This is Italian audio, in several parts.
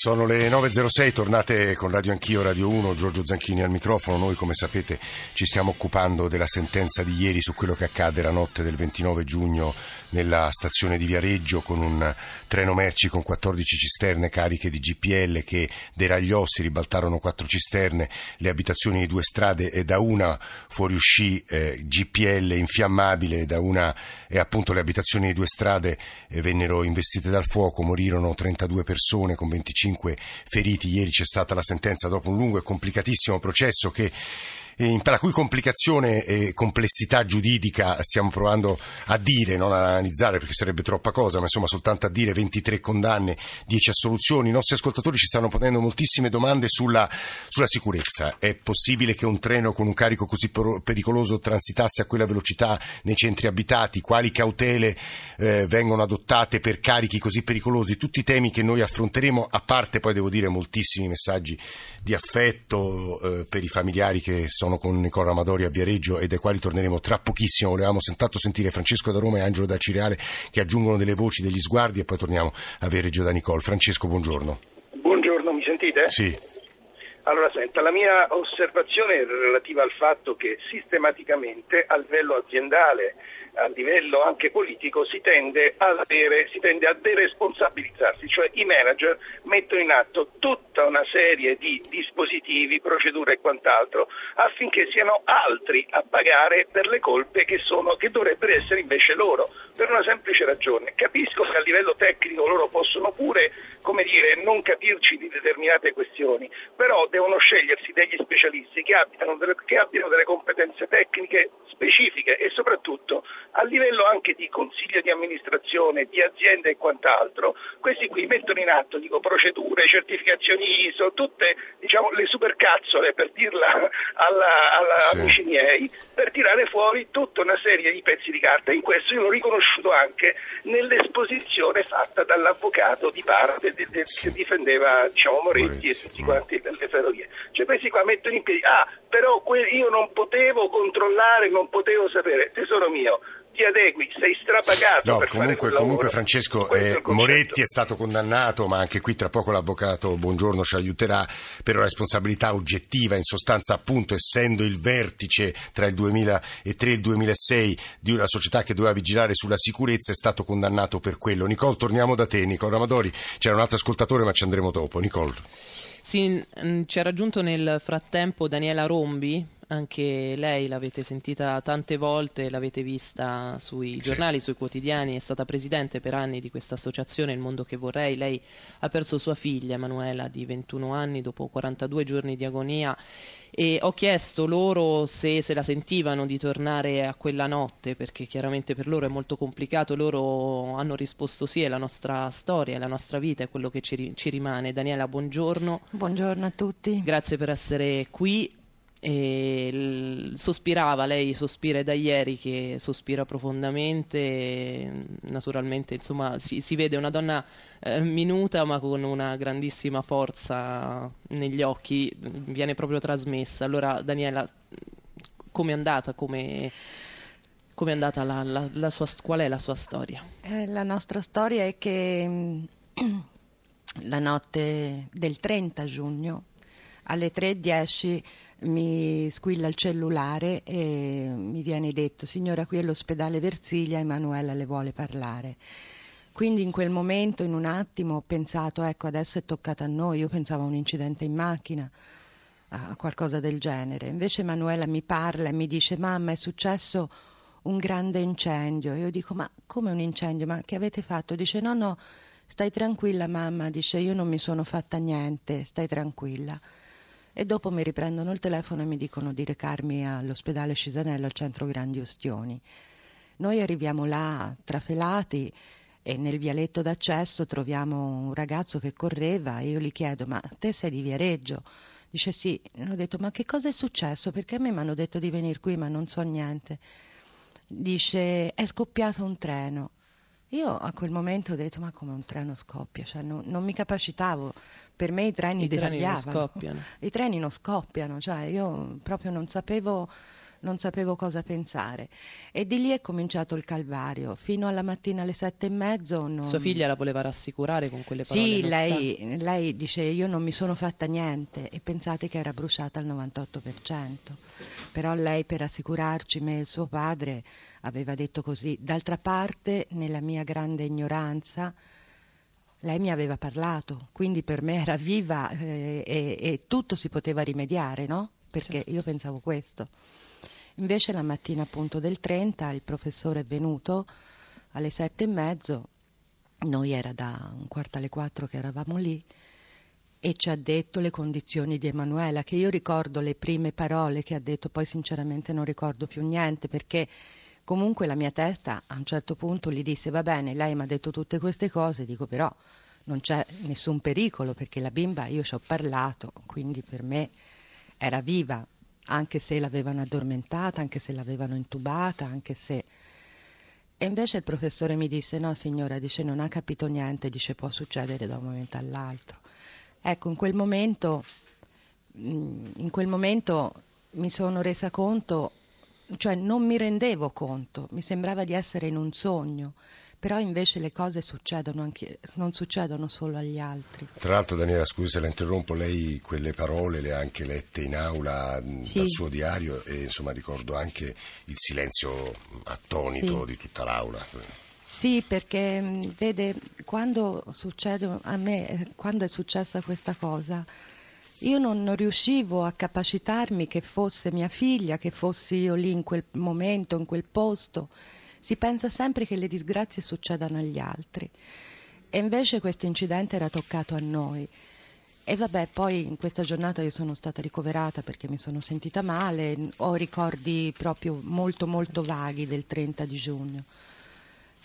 Sono le 9.06, tornate con Radio Anch'io, Radio 1, Giorgio Zanchini al microfono. Noi, come sapete, ci stiamo occupando della sentenza di ieri su quello che accade la notte del 29 giugno nella stazione di Viareggio con un treno merci con 14 cisterne cariche di GPL che deragliò, si ribaltarono quattro cisterne, le abitazioni di due strade e da una fuoriuscì eh, GPL infiammabile, da una e appunto le abitazioni di due strade eh, vennero investite dal fuoco, morirono 32 persone con 25 feriti. Ieri c'è stata la sentenza dopo un lungo e complicatissimo processo che la cui complicazione e complessità giuridica stiamo provando a dire, non a analizzare perché sarebbe troppa cosa, ma insomma soltanto a dire 23 condanne, 10 assoluzioni. I nostri ascoltatori ci stanno ponendo moltissime domande sulla, sulla sicurezza. È possibile che un treno con un carico così pericoloso transitasse a quella velocità nei centri abitati? Quali cautele eh, vengono adottate per carichi così pericolosi? Tutti i temi che noi affronteremo, a parte poi devo dire moltissimi messaggi di affetto eh, per i familiari che sono sono con Nicola Amadori a Viareggio e dai quali torneremo tra pochissimo. Volevamo soltanto sentire Francesco da Roma e Angelo da Cireale che aggiungono delle voci, degli sguardi e poi torniamo a Viareggio da Nicole. Francesco, buongiorno. Buongiorno, mi sentite? Sì. Allora, senta, la mia osservazione è relativa al fatto che sistematicamente a livello aziendale a livello anche politico si tende, avere, si tende, a deresponsabilizzarsi, cioè i manager mettono in atto tutta una serie di dispositivi, procedure e quant'altro affinché siano altri a pagare per le colpe che, sono, che dovrebbero essere invece loro, per una semplice ragione. Capisco che a livello tecnico loro possono pure come dire, non capirci di determinate questioni, però devono scegliersi degli specialisti che abbiano delle, che abbiano delle competenze tecniche specifiche e soprattutto a livello anche di consiglio di amministrazione, di aziende e quant'altro, questi qui mettono in atto dico, procedure, certificazioni ISO, tutte diciamo, le supercazzole per dirla alla, alla sì. amici miei, per tirare fuori tutta una serie di pezzi di carta. In questo io l'ho riconosciuto anche nell'esposizione fatta dall'avvocato di parte de, de, che difendeva diciamo, Moretti e tutti quanti delle ferrovie. Cioè questi qua mettono in piedi, ah però que- io non potevo controllare, non potevo sapere, tesoro mio, ti adegui, sei strapagato. No, comunque, comunque Francesco, eh, Moretti è stato condannato, ma anche qui tra poco l'avvocato Buongiorno ci aiuterà per una responsabilità oggettiva, in sostanza appunto essendo il vertice tra il 2003 e il 2006 di una società che doveva vigilare sulla sicurezza, è stato condannato per quello. Nicole, torniamo da te, Nicole Amadori, c'era un altro ascoltatore ma ci andremo dopo. Nicole. Sì, ci ha raggiunto nel frattempo Daniela Rombi, anche lei l'avete sentita tante volte, l'avete vista sui giornali, sui quotidiani, è stata presidente per anni di questa associazione Il Mondo che Vorrei. Lei ha perso sua figlia Emanuela di 21 anni dopo 42 giorni di agonia e ho chiesto loro se se la sentivano di tornare a quella notte perché chiaramente per loro è molto complicato. Loro hanno risposto sì, è la nostra storia, è la nostra vita, è quello che ci, ci rimane. Daniela, buongiorno. Buongiorno a tutti. Grazie per essere qui e sospirava, lei sospira da ieri che sospira profondamente, naturalmente insomma si, si vede una donna eh, minuta ma con una grandissima forza negli occhi, viene proprio trasmessa. Allora Daniela, come è andata? Come, come è andata la, la, la sua, qual è la sua storia? Eh, la nostra storia è che la notte del 30 giugno alle 3.10 mi squilla il cellulare e mi viene detto signora qui è l'ospedale Versiglia, Emanuela le vuole parlare. Quindi in quel momento, in un attimo, ho pensato ecco adesso è toccata a noi, io pensavo a un incidente in macchina, a qualcosa del genere. Invece Emanuela mi parla e mi dice mamma è successo un grande incendio. Io dico ma come un incendio? Ma che avete fatto? Dice no no stai tranquilla mamma, dice io non mi sono fatta niente, stai tranquilla e dopo mi riprendono il telefono e mi dicono di recarmi all'ospedale Cisanello al centro Grandi Ostioni. Noi arriviamo là trafelati e nel vialetto d'accesso troviamo un ragazzo che correva e io gli chiedo ma te sei di Viareggio? Dice sì, e ho detto ma che cosa è successo? Perché a me mi hanno detto di venire qui ma non so niente. Dice è scoppiato un treno. Io a quel momento ho detto ma come un treno scoppia, cioè, non, non, mi capacitavo, per me i treni I deragliavano. Treni non scoppiano. I treni non scoppiano, cioè io proprio non sapevo non sapevo cosa pensare. E di lì è cominciato il calvario. Fino alla mattina alle sette e mezzo. Non... Sua figlia la voleva rassicurare con quelle parole? Sì, lei, lei, dice io non mi sono fatta niente e pensate che era bruciata al 98%. Però lei per rassicurarci, me e il suo padre, aveva detto così. D'altra parte, nella mia grande ignoranza, lei mi aveva parlato, quindi per me era viva eh, e, e, tutto si poteva rimediare, no? Perché certo. io pensavo questo. Invece la mattina appunto del 30 il professore è venuto alle sette e mezzo, noi era da un quarto alle quattro che eravamo lì, e ci ha detto le condizioni di Emanuela, che io ricordo le prime parole che ha detto, poi sinceramente non ricordo più niente perché comunque la mia testa a un certo punto gli disse va bene, lei mi ha detto tutte queste cose, dico però non c'è nessun pericolo perché la bimba io ci ho parlato, quindi per me era viva, anche se l'avevano addormentata, anche se l'avevano intubata, anche se... E invece il professore mi disse no signora, dice non ha capito niente, dice può succedere da un momento all'altro. Ecco, in quel momento, mm, in quel momento mi sono resa conto cioè non mi rendevo conto, mi sembrava di essere in un sogno, però invece le cose succedono anche, non succedono solo agli altri. Tra l'altro Daniela, scusi se la interrompo, lei quelle parole le ha anche lette in aula sì. dal suo diario e insomma ricordo anche il silenzio attonito sì. di tutta l'aula. Sì, perché vede, quando succede a me, quando è successa questa cosa, io non, non, riuscivo a capacitarmi che fosse mia figlia, che fossi io lì in quel momento, in quel posto. Si pensa sempre che le disgrazie succedano agli altri. E invece questo incidente era toccato a noi. E vabbè, poi in questa giornata io sono stata ricoverata perché mi sono sentita male, ho ricordi proprio molto molto vaghi del 30 di giugno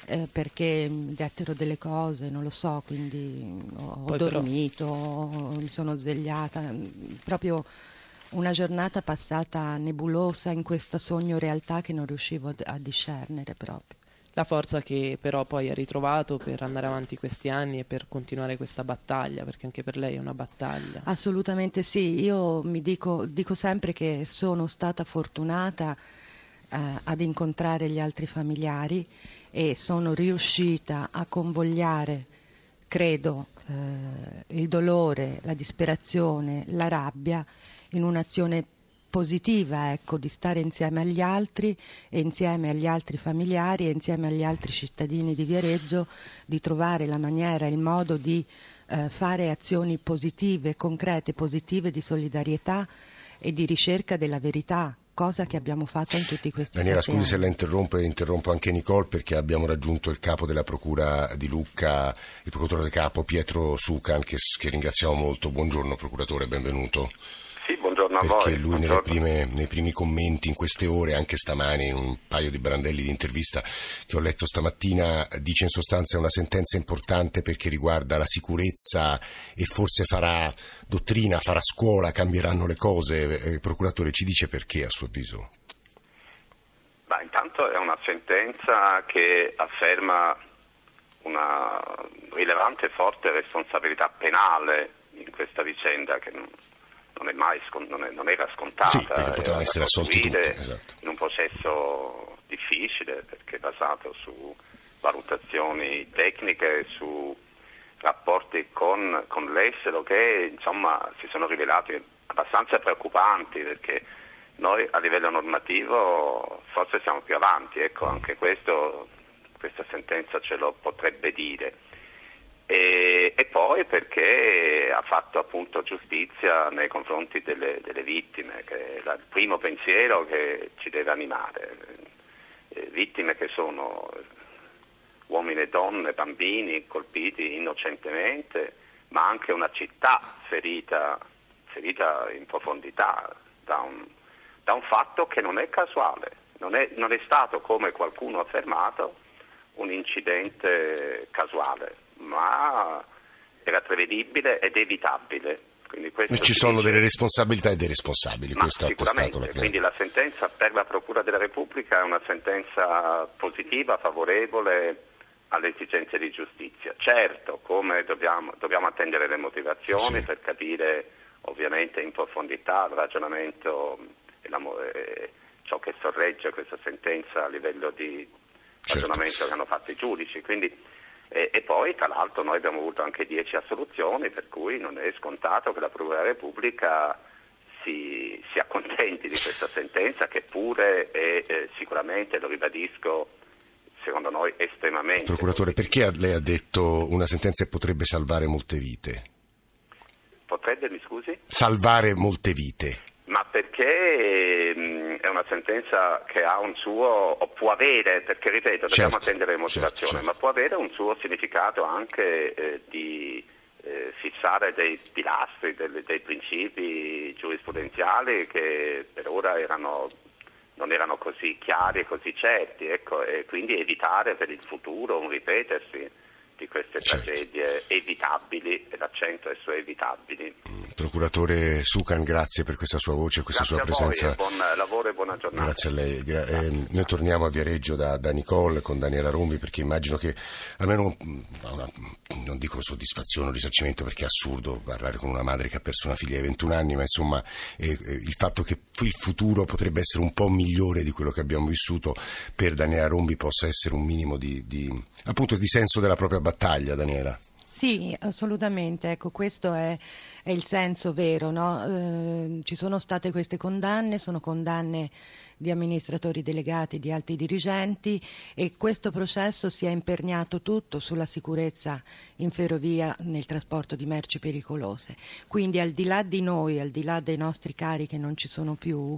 eh, perché dettero delle cose, non lo so, quindi ho, ho dormito, però... mi sono svegliata, proprio una giornata passata nebulosa in questo sogno realtà che non riuscivo a discernere proprio. La forza che però poi ha ritrovato per andare avanti questi anni e per continuare questa battaglia, perché anche per lei è una battaglia. Assolutamente sì, io mi dico, dico sempre che sono stata fortunata eh, ad incontrare gli altri familiari e sono riuscita a convogliare, credo, eh, il dolore, la disperazione, la rabbia in un'azione positiva, ecco, di stare insieme agli altri e insieme agli altri familiari e insieme agli altri cittadini di Viareggio, di trovare la maniera, il modo di eh, fare azioni positive, concrete, positive di solidarietà e di ricerca della verità cosa che abbiamo fatto in tutti questi Daniela, scusi anni. se la interrompo e interrompo anche Nicole perché abbiamo raggiunto il capo della Procura di Lucca, il procuratore capo Pietro Sucan, che, che ringraziamo molto. Buongiorno procuratore, benvenuto. Sì, buongiorno a perché voi. Lui nelle prime, nei primi commenti in queste ore, anche stamani in un paio di brandelli di intervista che ho letto stamattina, dice in sostanza una sentenza importante perché riguarda la sicurezza e forse farà dottrina, farà scuola, cambieranno le cose. Il eh, procuratore ci dice perché a suo avviso? Ma intanto è una sentenza che afferma una rilevante e forte responsabilità penale in questa vicenda che non è mai, non, è, non era scontata. Sì, perché potevano essere assolti tutti. Esatto. In un processo difficile perché basato su valutazioni tecniche, su rapporti con, con l'estero che insomma si sono rivelati abbastanza preoccupanti perché noi a livello normativo forse siamo più avanti, ecco anche questo, questa sentenza ce lo potrebbe dire e, e, poi perché ha fatto appunto giustizia nei confronti delle, delle vittime, che è il primo pensiero che ci deve animare. Eh, vittime che sono uomini e donne, bambini colpiti innocentemente, ma anche una città ferita, ferita in profondità da un, da un, fatto che non è casuale, non è, non è stato, come qualcuno ha affermato, un incidente casuale ma era prevedibile ed evitabile. E ci sono delle responsabilità e dei responsabili, questo ha attestato la Quindi la sentenza per la Procura della Repubblica è una sentenza positiva, favorevole alle esigenze di giustizia. Certo, come dobbiamo, dobbiamo attendere le motivazioni sì. per capire ovviamente in profondità il ragionamento e la, ciò che sorregge questa sentenza a livello di certo. ragionamento che hanno fatto i giudici. Quindi, e, e, poi tra l'altro noi abbiamo avuto anche dieci assoluzioni, per cui non è scontato che la Procura della Repubblica si, si, accontenti di questa sentenza che pure è eh, sicuramente, lo ribadisco, secondo noi estremamente. Procuratore, perché lei ha detto una sentenza che potrebbe salvare molte vite? Potrebbe, mi scusi? Salvare molte vite. Ma perché mh, è una sentenza che ha un suo, o può avere, perché ripeto, dobbiamo certo, attendere le motivazioni, certo, certo. ma può avere un suo significato anche eh, di eh, fissare dei pilastri, dei, dei principi giurisprudenziali che per ora erano non erano così chiari e così certi, ecco, e quindi evitare per il futuro un ripetersi di queste certo. tragedie evitabili, e l'accento è su evitabili. Mm, procuratore Sucan, grazie per questa sua voce e questa grazie sua presenza. Buon lavoro e buona giornata. Grazie a lei. Gra- eh, noi torniamo a Viareggio da, da, Nicole con Daniela Rombi perché immagino che almeno una, non dico soddisfazione o risarcimento perché è assurdo parlare con una madre che ha perso una figlia di 21 anni, ma insomma eh, eh, il fatto che il futuro potrebbe essere un po' migliore di quello che abbiamo vissuto per Daniela Rombi possa essere un minimo di, di, appunto, di senso della propria battaglia, Daniela. Sì, assolutamente, ecco, questo è, è il senso vero, no? eh, ci sono state queste condanne, sono condanne di amministratori delegati, di alti dirigenti e questo processo si è imperniato tutto sulla sicurezza in ferrovia nel trasporto di merci pericolose. Quindi al di là di noi, al di là dei nostri cari che non ci sono più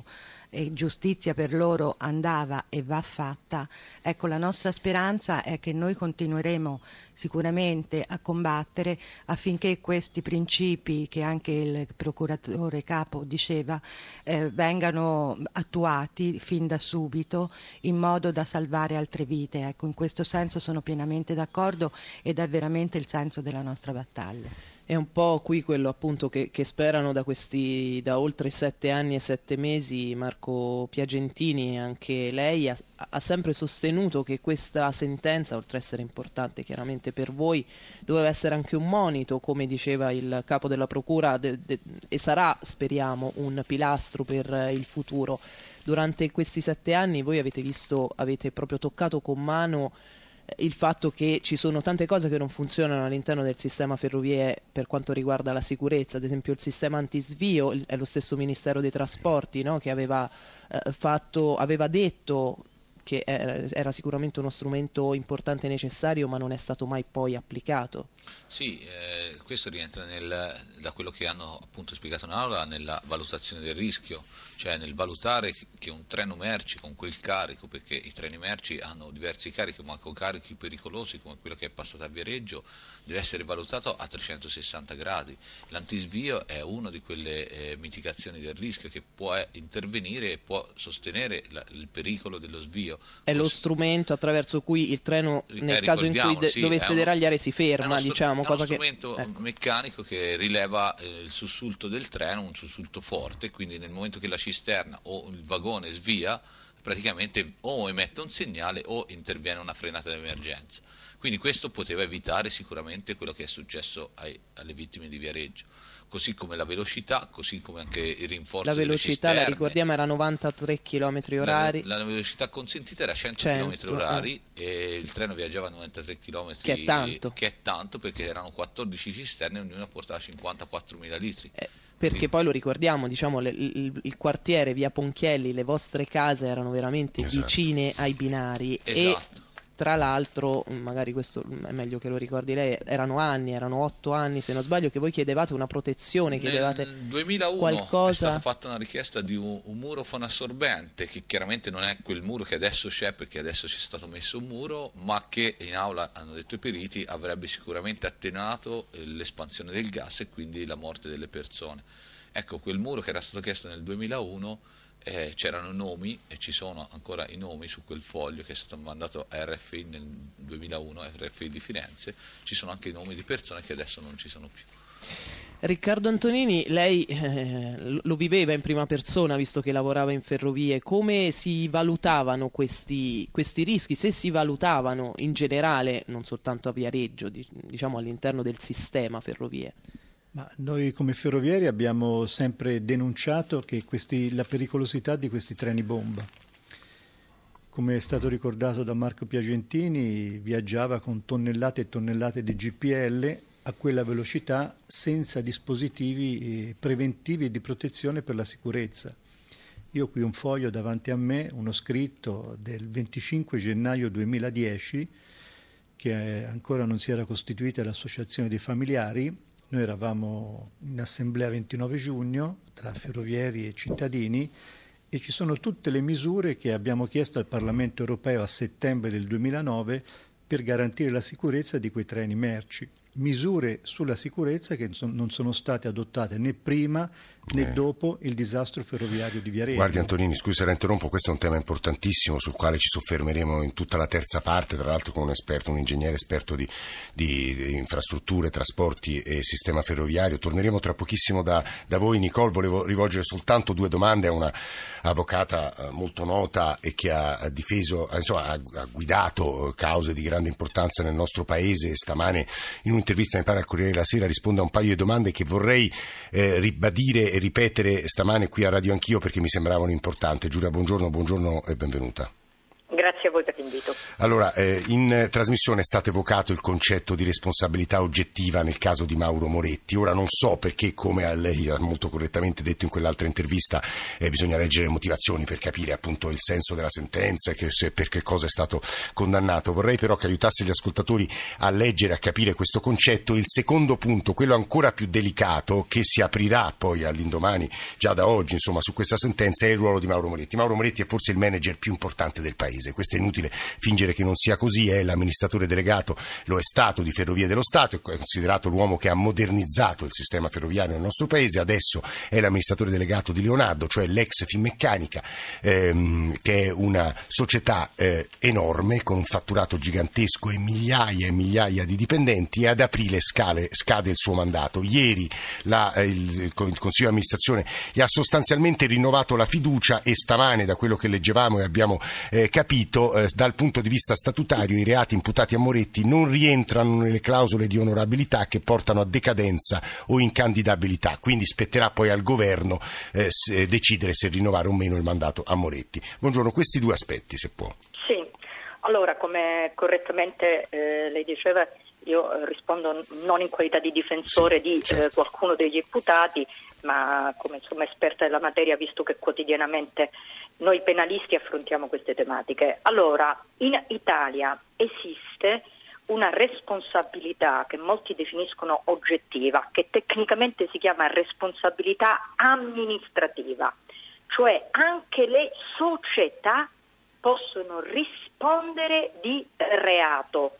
e giustizia per loro andava e va fatta, ecco la nostra speranza è che noi continueremo sicuramente a combattere affinché questi principi che anche il procuratore capo diceva eh, vengano attuati fin da subito in modo da salvare altre vite. Ecco, in questo senso sono pienamente d'accordo ed è veramente il senso della nostra battaglia. È un po' qui quello appunto che, che sperano da, questi, da oltre sette anni e sette mesi Marco Piagentini, anche lei ha, ha, sempre sostenuto che questa sentenza, oltre ad essere importante chiaramente per voi, doveva essere anche un monito, come diceva il capo della Procura, de, de, e sarà, speriamo, un pilastro per il futuro. Durante questi sette anni voi avete visto, avete proprio toccato con mano eh, il fatto che ci sono tante cose che non funzionano all'interno del sistema ferrovie per quanto riguarda la sicurezza, ad esempio il sistema antisvio, è lo stesso Ministero dei Trasporti no? che aveva, eh, fatto, aveva detto che era, era, sicuramente uno strumento importante e necessario, ma non è stato mai poi applicato. Sì, eh, questo rientra nel, da quello che hanno appunto spiegato in aula nella valutazione del rischio, cioè nel valutare che un treno merci con quel carico, perché i treni merci hanno diversi carichi, ma anche carichi pericolosi come quello che è passato a Viareggio, deve essere valutato a 360 gradi. L'antisvio è una di quelle eh, mitigazioni del rischio che può intervenire e può sostenere la, il pericolo dello svio. È Cos- lo strumento attraverso cui il treno, eh, nel caso in cui de- sì, dovesse uno, deragliare, si ferma. È uno, diciamo, è uno strumento che, ecco. meccanico che rileva eh, il sussulto del treno, un sussulto forte, quindi nel momento che la cisterna o il vagone svia, praticamente o emette un segnale o interviene una frenata d'emergenza. Quindi questo poteva evitare sicuramente quello che è successo ai, alle vittime di Viareggio così come la velocità, così come anche il rinforzo La velocità, la ricordiamo, era 93 km orari. La, la, velocità consentita era 100, 100 km orari eh. e il treno viaggiava a 93 km. Che è tanto. Che è tanto perché erano 14 cisterne e ognuna portava 54.000 litri. Eh perché poi lo ricordiamo, diciamo, le, il, il, quartiere via Ponchielli, le vostre case erano veramente esatto. vicine ai binari esatto. e tra l'altro, magari questo è meglio che lo ricordi lei, erano anni, erano otto anni se non sbaglio, che voi chiedevate una protezione, chiedevate Nel 2001 qualcosa... è stata fatta una richiesta di un, un muro fonassorbente, che chiaramente non è quel muro che adesso c'è, perché adesso c'è stato messo un muro, ma che in aula, hanno detto i periti, avrebbe sicuramente attenuato eh, l'espansione del gas e quindi la morte delle persone. Ecco, quel muro che era stato chiesto nel 2001 eh, c'erano nomi e ci sono ancora i nomi su quel foglio che è stato mandato a RFI nel 2001, RFI di Firenze, ci sono anche i nomi di persone che adesso non ci sono più. Riccardo Antonini, lei eh, lo viveva in prima persona visto che lavorava in ferrovie, come si valutavano questi, questi rischi, se si valutavano in generale, non soltanto a Viareggio, diciamo all'interno del sistema ferrovie? Ma noi come ferrovieri abbiamo sempre denunciato questi, la pericolosità di questi treni bomba. come è stato ricordato da Marco Piagentini, viaggiava con tonnellate e tonnellate di GPL a quella velocità senza dispositivi eh, preventivi di protezione per la sicurezza. Io ho qui un foglio davanti a me, uno scritto del 25 gennaio 2010, che ancora non si era costituita l'associazione dei familiari. Noi eravamo in assemblea 29 giugno tra ferrovieri e cittadini e ci sono tutte le misure che abbiamo chiesto al Parlamento europeo a settembre del 2009 per garantire la sicurezza di quei treni merci misure sulla sicurezza che non sono state adottate né prima né eh. dopo il disastro ferroviario di Viareggio. Guardi Antonini, scusi se la interrompo, questo è un tema importantissimo sul quale ci soffermeremo in tutta la terza parte, tra l'altro con un esperto, un ingegnere esperto di, di, di infrastrutture, trasporti e sistema ferroviario. Torneremo tra pochissimo da, da, voi. Nicole, volevo rivolgere soltanto due domande a una avvocata eh, molto nota e che ha difeso, insomma, ha, ha guidato cause di grande importanza nel nostro paese. Stamane in un'intervista mi pare al Corriere della Sera risponde a un paio di domande che vorrei eh, ribadire e ripetere stamane qui a Radio Anch'io perché mi sembravano importanti. Giulia, buongiorno, buongiorno e benvenuta. Grazie a voi per l'invito. Allora, eh, in trasmissione è stato evocato il concetto di responsabilità oggettiva nel caso di Mauro Moretti. Ora non so perché, come a lei ha molto correttamente detto in quell'altra intervista, eh, bisogna leggere le motivazioni per capire appunto il senso della sentenza e se, per che cosa è stato condannato. Vorrei però che aiutasse gli ascoltatori a leggere, a capire questo concetto. Il secondo punto, quello ancora più delicato, che si aprirà poi all'indomani, già da oggi, insomma, su questa sentenza, è il ruolo di Mauro Moretti. Mauro Moretti è forse il manager più importante del Paese paese. Questo è inutile fingere che non sia così, è l'amministratore delegato, lo è stato di Ferrovie dello Stato, è considerato l'uomo che ha modernizzato il sistema ferroviario nel nostro paese, adesso è l'amministratore delegato di Leonardo, cioè l'ex Finmeccanica, ehm, che è una società eh, enorme con un fatturato gigantesco e migliaia e migliaia di dipendenti e ad aprile scale, scade il suo mandato. Ieri la, eh, il, il Consiglio di amministrazione gli ha sostanzialmente rinnovato la fiducia e stamane da quello che leggevamo e abbiamo eh, capito capito, eh, dal punto di vista statutario i reati imputati a Moretti non rientrano nelle clausole di onorabilità che portano a decadenza o incandidabilità, quindi spetterà poi al governo eh, se, decidere se rinnovare o meno il mandato a Moretti. Buongiorno, questi due aspetti se può. Sì, allora come correttamente eh, lei diceva io eh, rispondo non in qualità di difensore sì, di certo. eh, qualcuno degli imputati, ma come insomma, esperta della materia, visto che quotidianamente noi penalisti affrontiamo queste tematiche. Allora, in Italia esiste una responsabilità che molti definiscono oggettiva, che tecnicamente si chiama responsabilità amministrativa, cioè anche le società possono rispondere di reato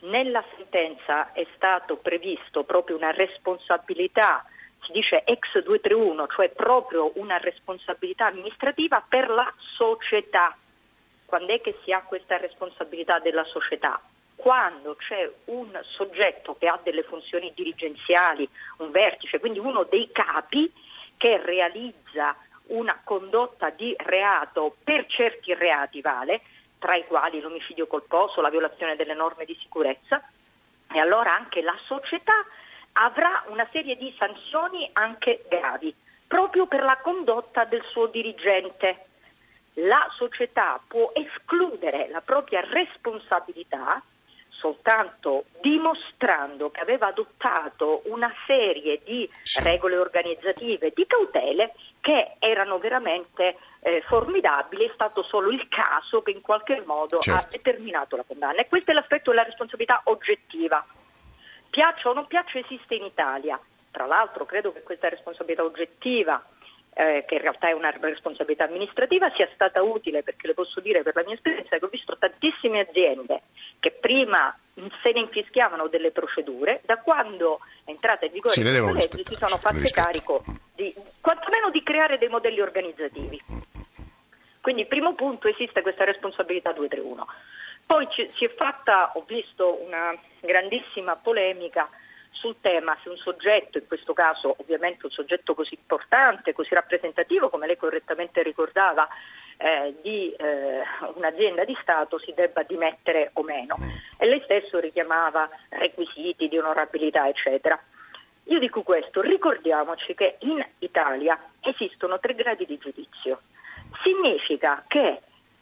nella sentenza è stato previsto proprio una responsabilità, si dice ex 231, cioè proprio una responsabilità amministrativa per la società. Quando è che si ha questa responsabilità della società? Quando c'è un soggetto che ha delle funzioni dirigenziali, un vertice, quindi uno dei capi che realizza una condotta di reato per certi reati vale, tra i quali l'omicidio colposo, la violazione delle norme di sicurezza, e allora anche la società avrà una serie di sanzioni anche gravi, proprio per la condotta del suo dirigente. La società può escludere la propria responsabilità soltanto dimostrando che aveva adottato una serie di regole organizzative, di cautele che erano veramente eh, formidabili, è stato solo il caso che in qualche modo certo. ha determinato la condanna. E questo è l'aspetto della responsabilità oggettiva. Piaccia o non piaccia esiste in Italia. Tra l'altro credo che questa responsabilità oggettiva eh, che in realtà è una responsabilità amministrativa, sia stata utile perché le posso dire per la mia esperienza che ho visto tantissime aziende che prima se ne infischiavano delle procedure, da quando è entrata in vigore questa legge si sono fatte carico di, quantomeno di creare dei modelli organizzativi. Quindi primo punto esiste questa responsabilità 231. Poi ci, si è fatta, ho visto una grandissima polemica sul tema se un soggetto, in questo caso ovviamente un soggetto così importante, così rappresentativo come lei correttamente ricordava, eh, di eh, un'azienda di Stato si debba dimettere o meno. Mm. E lei stesso richiamava requisiti di onorabilità, eccetera. Io dico questo, ricordiamoci che in Italia esistono tre gradi di giudizio. Significa che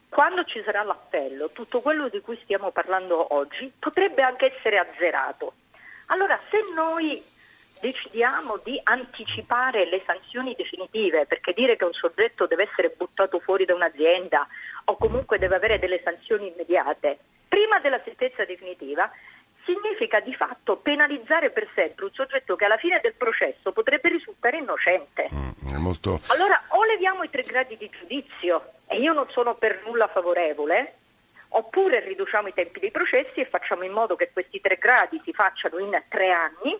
quando ci sarà l'appello, tutto quello di cui stiamo parlando oggi potrebbe anche essere azzerato. Allora, se noi decidiamo di anticipare le sanzioni definitive, perché dire che un soggetto deve essere buttato fuori da un'azienda o comunque deve avere delle sanzioni immediate, prima della sentenza definitiva, significa di fatto penalizzare per sempre un soggetto che alla fine del processo potrebbe risultare innocente. Mm, molto... Allora o leviamo i tre gradi di giudizio, e io non sono per nulla favorevole, oppure riduciamo i tempi dei processi e facciamo in modo che questi tre gradi si facciano in tre anni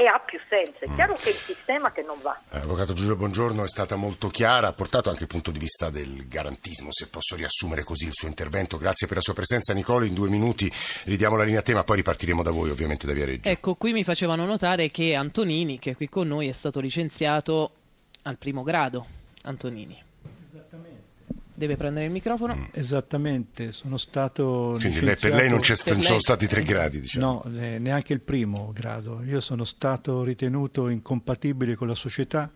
e ha più senso. È chiaro che è il sistema che non va. Eh, Avvocato Giulio Buongiorno è stata molto chiara, ha portato anche il punto di vista del garantismo, se posso riassumere così il suo intervento. Grazie per la sua presenza Nicolo, in due minuti ridiamo la linea a tema, poi ripartiremo da voi ovviamente da Viareggio. Ecco, qui mi facevano notare che Antonini, che è qui con noi, è stato licenziato al primo grado. Antonini. Deve prendere il microfono. Mm. Esattamente, sono stato Quindi lei- per lei non, Per non sono lei- stati tre gradi, diciamo. No, eh, neanche il primo grado. Io sono stato ritenuto incompatibile con la società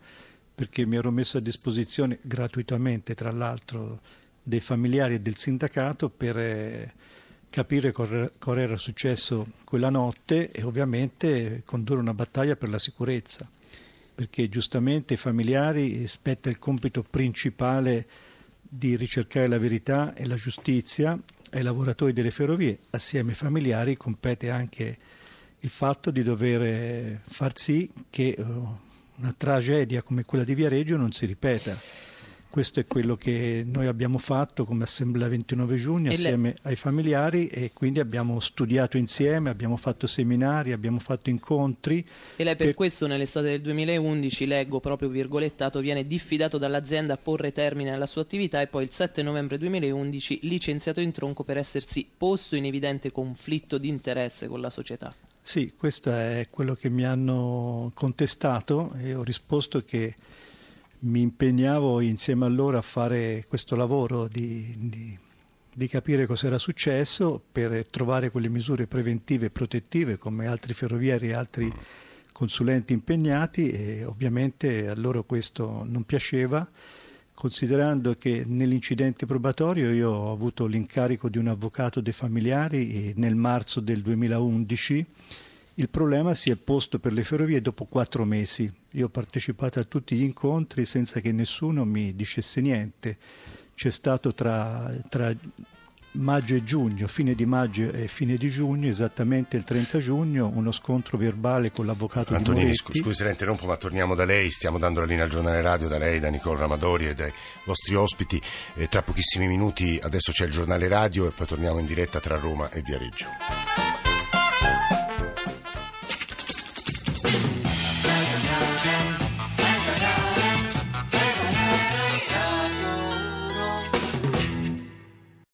perché mi ero messo a disposizione gratuitamente, tra l'altro, dei familiari e del sindacato per eh, capire cosa cosa era successo quella notte e ovviamente condurre una battaglia per la sicurezza, perché giustamente ai familiari spetta il compito principale di ricercare la verità e la giustizia ai lavoratori delle ferrovie, assieme ai familiari compete anche il fatto di dover far sì che eh, una tragedia come quella di Viareggio non si ripeta. Questo è quello che noi abbiamo fatto come Assemblea 29 giugno assieme ai familiari e quindi abbiamo studiato insieme, abbiamo fatto seminari, abbiamo fatto incontri. E lei per Per- questo nell'estate del 2011, leggo proprio virgolettato, viene diffidato dall'azienda a porre termine alla sua attività e poi il 7 novembre 2011 licenziato in tronco per essersi posto in evidente conflitto di interesse con la società. Sì, questo è quello che mi hanno contestato e ho risposto che mi impegnavo insieme a loro a fare questo lavoro di, di- di capire cosa era successo per trovare quelle misure preventive e protettive come altri ferrovieri e altri consulenti impegnati e ovviamente a loro questo non piaceva considerando che nell'incidente probatorio io ho avuto l'incarico di un avvocato dei familiari nel marzo del 2011, il problema si è posto per le ferrovie dopo quattro mesi. Io ho partecipato a tutti gli incontri senza che nessuno mi dicesse niente. C'è stato tra, tra maggio e giugno, fine di maggio e fine di giugno, esattamente il 30 giugno, uno scontro verbale con l'avvocato di Antonini, Moretti. scu- scusi se la interrompo, ma torniamo da lei, stiamo dando la linea al giornale radio, da lei, da Nicolo Ramadori e dai vostri ospiti. Eh, tra pochissimi minuti adesso c'è il giornale radio e poi torniamo in diretta tra Roma e Viareggio.